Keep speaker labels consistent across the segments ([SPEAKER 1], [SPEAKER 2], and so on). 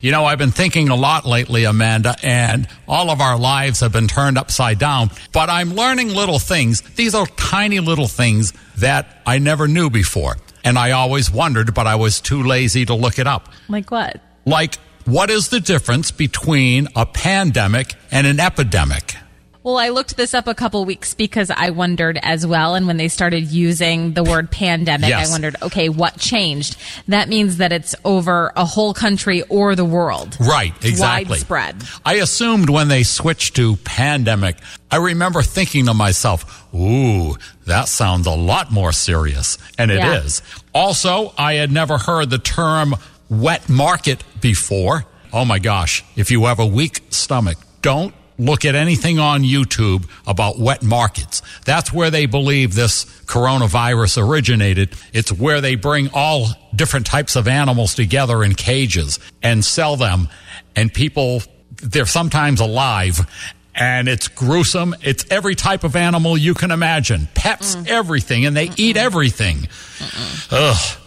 [SPEAKER 1] You know, I've been thinking a lot lately, Amanda, and all of our lives have been turned upside down. But I'm learning little things. These are tiny little things that I never knew before. And I always wondered, but I was too lazy to look it up.
[SPEAKER 2] Like what?
[SPEAKER 1] Like, what is the difference between a pandemic and an epidemic?
[SPEAKER 2] Well, I looked this up a couple weeks because I wondered as well. And when they started using the word pandemic,
[SPEAKER 1] Yes.
[SPEAKER 2] I wondered, okay, what changed? That means that it's over a whole country or the world.
[SPEAKER 1] Right, exactly.
[SPEAKER 2] Widespread.
[SPEAKER 1] I assumed when they switched to pandemic, I remember thinking to myself, ooh, that sounds a lot more serious. And it is.
[SPEAKER 2] Yeah.
[SPEAKER 1] Also, I had never heard the term wet market before. Oh my gosh. If you have a weak stomach, don't look at anything on YouTube about wet markets. That's where they believe this coronavirus originated. It's where they bring all different types of animals together in cages and sell them. And people, they're sometimes alive. And it's gruesome. It's every type of animal you can imagine. Pets, mm. everything. And they eat everything. Ugh.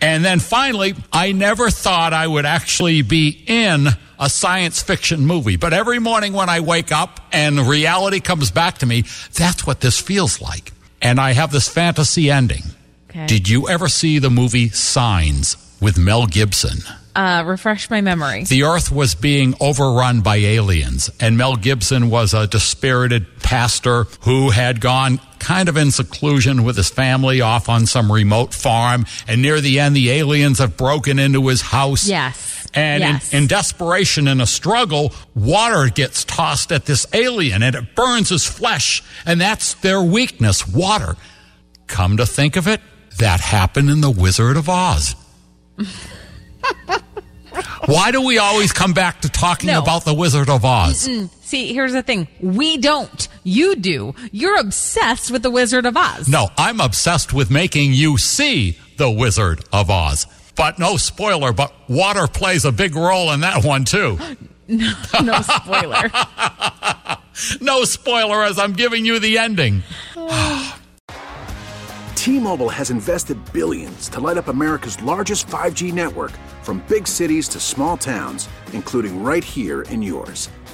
[SPEAKER 1] And then finally, I never thought I would actually be in a science fiction movie. But every morning when I wake up and reality comes back to me, that's what this feels like. And I have this fantasy ending.
[SPEAKER 2] Okay.
[SPEAKER 1] Did you ever see the movie Signs with Mel Gibson?
[SPEAKER 2] Uh, refresh my memory.
[SPEAKER 1] The earth was being overrun by aliens, and Mel Gibson was a dispirited pastor who had gone kind of in seclusion with his family off on some remote farm. And near the end, the aliens have broken into his house.
[SPEAKER 2] Yes.
[SPEAKER 1] And
[SPEAKER 2] Yes.
[SPEAKER 1] in, in desperation and a struggle, water gets tossed at this alien and it burns his flesh. And that's their weakness, water. Come to think of it, that happened in The Wizard of Oz. Why do we always come back to talking
[SPEAKER 2] No.
[SPEAKER 1] about The Wizard of Oz?
[SPEAKER 2] See, here's the thing. We don't. You do. You're obsessed with the Wizard of Oz.
[SPEAKER 1] No, I'm obsessed with making you see The Wizard of Oz. But no spoiler, but water plays a big role in that one too.
[SPEAKER 2] No spoiler.
[SPEAKER 1] No spoiler as I'm giving you the ending.
[SPEAKER 3] T-Mobile has invested billions to light up America's largest 5G network from big cities to small towns, including right here in yours.